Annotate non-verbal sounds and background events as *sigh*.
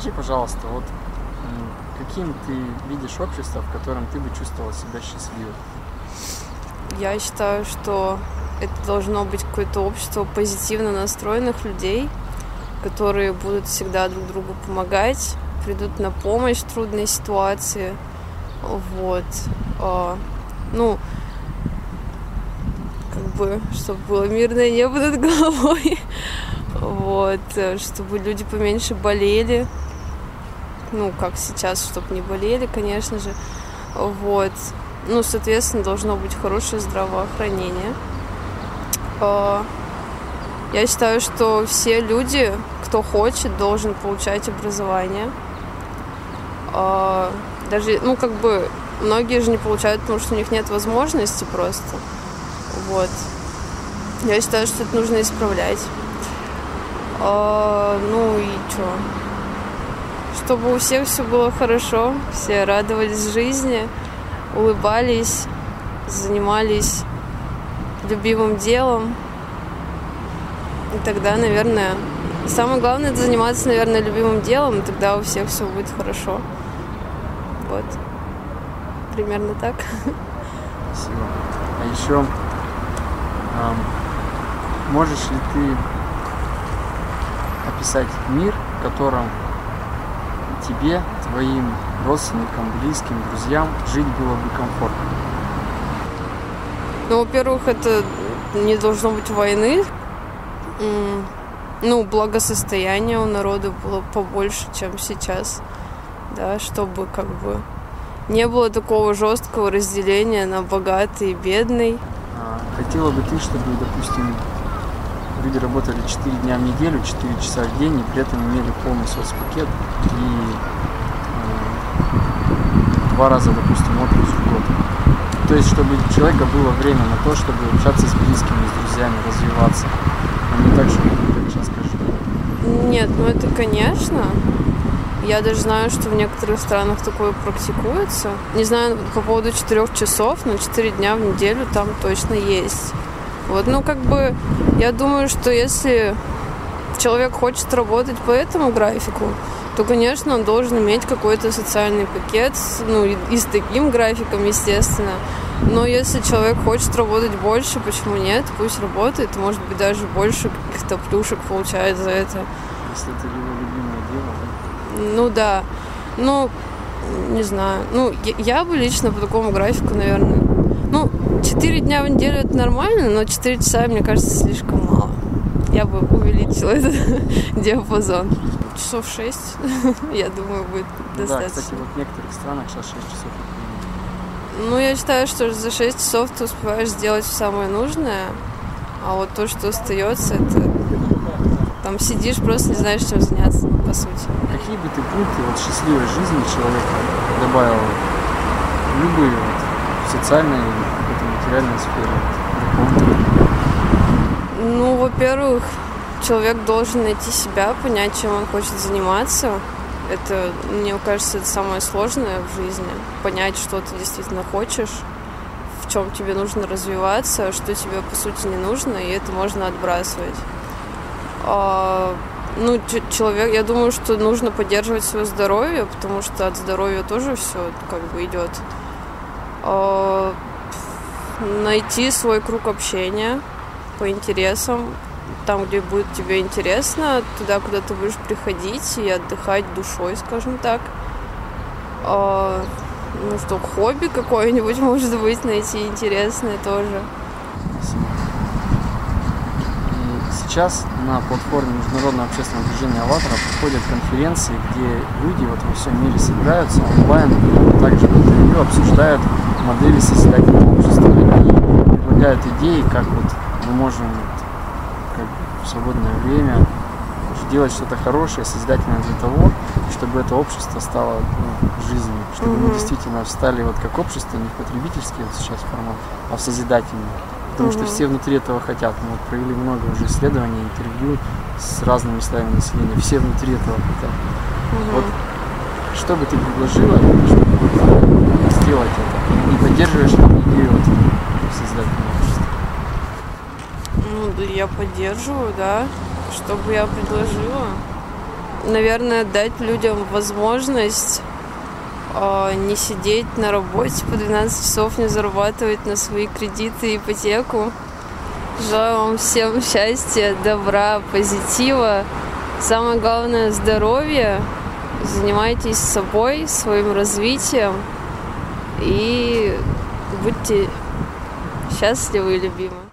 Скажи, пожалуйста, вот каким ты видишь общество, в котором ты бы чувствовала себя счастливой? Я считаю, что это должно быть какое-то общество позитивно настроенных людей, которые будут всегда друг другу помогать, придут на помощь в трудной ситуации. Вот. А, ну, как бы, чтобы было мирное небо над головой. *laughs* Вот. Чтобы люди поменьше болели. Ну, как сейчас, чтобы не болели, конечно же. Вот. Ну, соответственно, должно быть хорошее здравоохранение. А, я считаю, что все люди, кто хочет, должен получать образование. А, даже, ну, как бы, многие же не получают, потому что у них нет возможности просто. Вот. Я считаю, что это нужно исправлять. А, ну и что? Чтобы у всех все было хорошо, все радовались жизни, улыбались, занимались любимым делом. И тогда, наверное, самое главное это заниматься, наверное, любимым делом, и тогда у всех все будет хорошо. Вот. Примерно так. Спасибо. А еще эм, можешь ли ты описать мир, в котором тебе, твоим родственникам, близким, друзьям жить было бы комфортно? Ну, во-первых, это не должно быть войны. Ну, благосостояние у народа было побольше, чем сейчас. Да, чтобы как бы не было такого жесткого разделения на богатый и бедный. А, хотела бы ты, чтобы, допустим, люди работали 4 дня в неделю, 4 часа в день, и при этом имели полный соцпакет и э, два раза, допустим, отпуск в год. То есть, чтобы у человека было время на то, чтобы общаться с близкими, с друзьями, развиваться. А не так, что сейчас скажу. Нет, ну это конечно. Я даже знаю, что в некоторых странах такое практикуется. Не знаю по поводу четырех часов, но четыре дня в неделю там точно есть. Вот, ну, как бы, я думаю, что если человек хочет работать по этому графику, то, конечно, он должен иметь какой-то социальный пакет, ну, и, с таким графиком, естественно. Но если человек хочет работать больше, почему нет? Пусть работает, может быть, даже больше каких-то плюшек получает за это. Если это его любимое дело, да? Ну да. Ну, не знаю. Ну, я, я бы лично по такому графику, наверное, ну, 4 дня в неделю это нормально, но 4 часа, мне кажется, слишком мало. Я бы увеличила этот *laughs* диапазон. Часов 6, *laughs* я думаю, будет достаточно. Да, кстати, вот в некоторых странах сейчас 6 часов Ну, я считаю, что за 6 часов ты успеваешь сделать самое нужное, а вот то, что остается, это там сидишь, просто не знаешь, чем заняться, ну, по сути. Какие бы ты пункты вот счастливой жизни человека добавил? Любые вот социальной какой-то материальной сфере? Ну, во-первых, человек должен найти себя, понять, чем он хочет заниматься. Это, мне кажется, это самое сложное в жизни. Понять, что ты действительно хочешь, в чем тебе нужно развиваться, что тебе, по сути, не нужно, и это можно отбрасывать. А, ну, человек, я думаю, что нужно поддерживать свое здоровье, потому что от здоровья тоже все как бы идет. А, найти свой круг общения по интересам, там, где будет тебе интересно, туда, куда ты будешь приходить и отдыхать душой, скажем так. А, ну что, хобби какое-нибудь, *laughs* может быть, найти интересное тоже. сейчас на платформе Международного общественного движения «АЛЛАТРА» проходят конференции, где люди вот во всем мире собираются онлайн, также интервью обсуждают модели созидательного общества и предлагают идеи, как вот мы можем как в свободное время делать что-то хорошее, созидательное для того, чтобы это общество стало ну, жизнью, чтобы mm-hmm. мы действительно стали вот как общество, не в потребительский вот сейчас формат, а в созидательный потому что все внутри этого хотят. Мы вот провели много уже исследований, интервью с разными слоями населения, все внутри этого хотят. Вот что бы ты предложила, чтобы сделать это? Не поддерживаешь вот, создательного общества? Ну, да я поддерживаю, да. Что бы я предложила? наверное, дать людям возможность э, не сидеть на работе по 12 часов, не зарабатывать на свои кредиты и ипотеку. Желаю вам всем счастья, добра, позитива. Самое главное – здоровья. Занимайтесь собой, своим развитием и будьте счастливы и любимы.